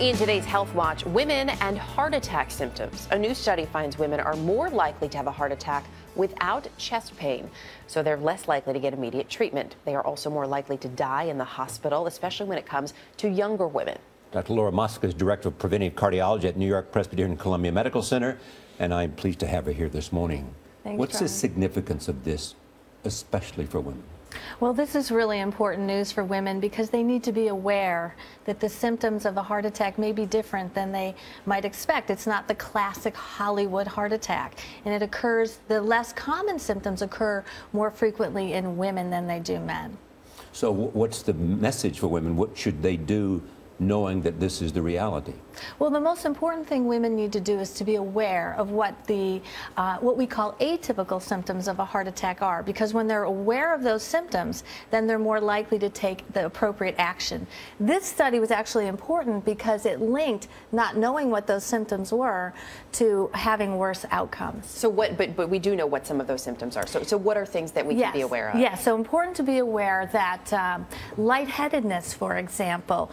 In today's Health Watch, women and heart attack symptoms. A new study finds women are more likely to have a heart attack without chest pain, so they're less likely to get immediate treatment. They are also more likely to die in the hospital, especially when it comes to younger women. Dr. Lori Mosca is Director of Preventive Cardiology at New York Presbyterian Columbia Medical Center, and I'm pleased to have her here this morning. Thanks, What's John. the significance of this, especially for women? Well, this is really important news for women because they need to be aware that the symptoms of a heart attack may be different than they might expect. It's not the classic Hollywood heart attack, and it occurs, the less common symptoms occur more frequently in women than they do men. So, what's the message for women? What should they do knowing that this is the reality? Well, the most important thing women need to do is to be aware of what the uh, what we call atypical symptoms of a heart attack are, because when they're aware of those symptoms, then they're more likely to take the appropriate action. This study was actually important because it linked not knowing what those symptoms were to having worse outcomes. So what? But but we do know what some of those symptoms are. So so what are things that we yes. can be aware of? Yes, so important to be aware that um, lightheadedness, for example,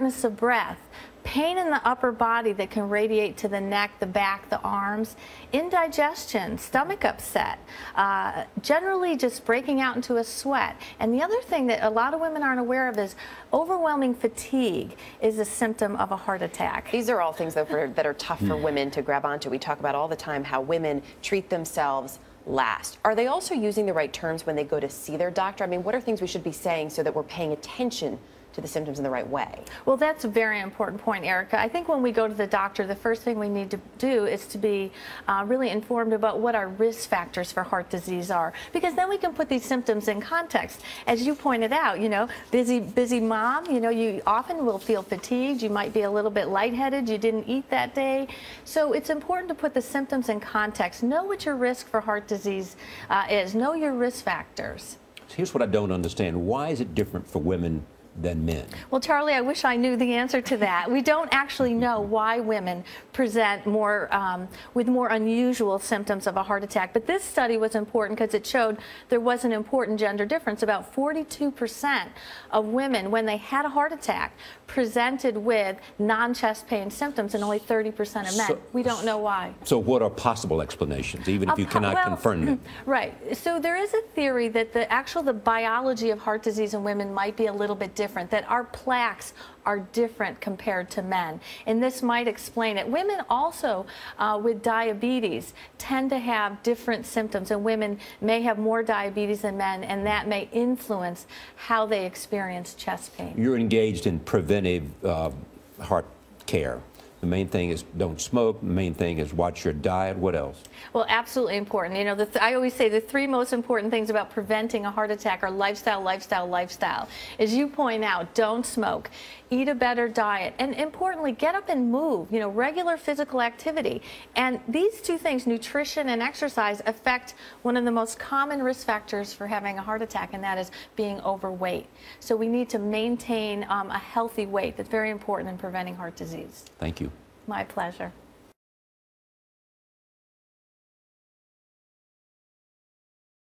shortness of breath, pain in the upper body that can radiate to the neck, the back, the arms, indigestion, stomach upset, uh, generally just breaking out into a sweat. And the other thing that a lot of women aren't aware of is overwhelming fatigue is a symptom of a heart attack. These are all things for, that are tough for women to grab onto. We talk about all the time how women treat themselves last. Are they also using the right terms when they go to see their doctor? I mean, what are things we should be saying so that we're paying attention to the symptoms in the right way? Well, that's a very important point, Erica. I think when we go to the doctor, the first thing we need to do is to be uh, really informed about what our risk factors for heart disease are, because then we can put these symptoms in context. As you pointed out, you know, busy, busy mom, you know, you often will feel fatigued. You might be a little bit lightheaded. You didn't eat that day. So it's important to put the symptoms in context. Know what your risk for heart disease uh, is. Know your risk factors. Here's what I don't understand. Why is it different for women than men? Well, Charlie, I wish I knew the answer to that. We don't actually know why women present more um, with more unusual symptoms of a heart attack. But this study was important because it showed there was an important gender difference. About 42% of women, when they had a heart attack, presented with non-chest pain symptoms, and only 30% of men. So- we don't know why. So, what are possible explanations, even if you cannot well, confirm them? Right. So there is a theory that the actual the biology of heart disease in women might be a little bit different. That our plaques are different compared to men, and this might explain it. Women also uh, with diabetes tend to have different symptoms, and women may have more diabetes than men, and that may influence how they experience chest pain. You're engaged in preventive uh, heart care. The main thing is don't smoke. The main thing is watch your diet. What else? Well, absolutely important. You know, the th I always say the three most important things about preventing a heart attack are lifestyle, lifestyle, lifestyle. As you point out, don't smoke, eat a better diet, and importantly, get up and move. You know, regular physical activity. And these two things, nutrition and exercise, affect one of the most common risk factors for having a heart attack, and that is being overweight. So we need to maintain um, a healthy weight. That's very important in preventing heart disease. Thank you. My pleasure.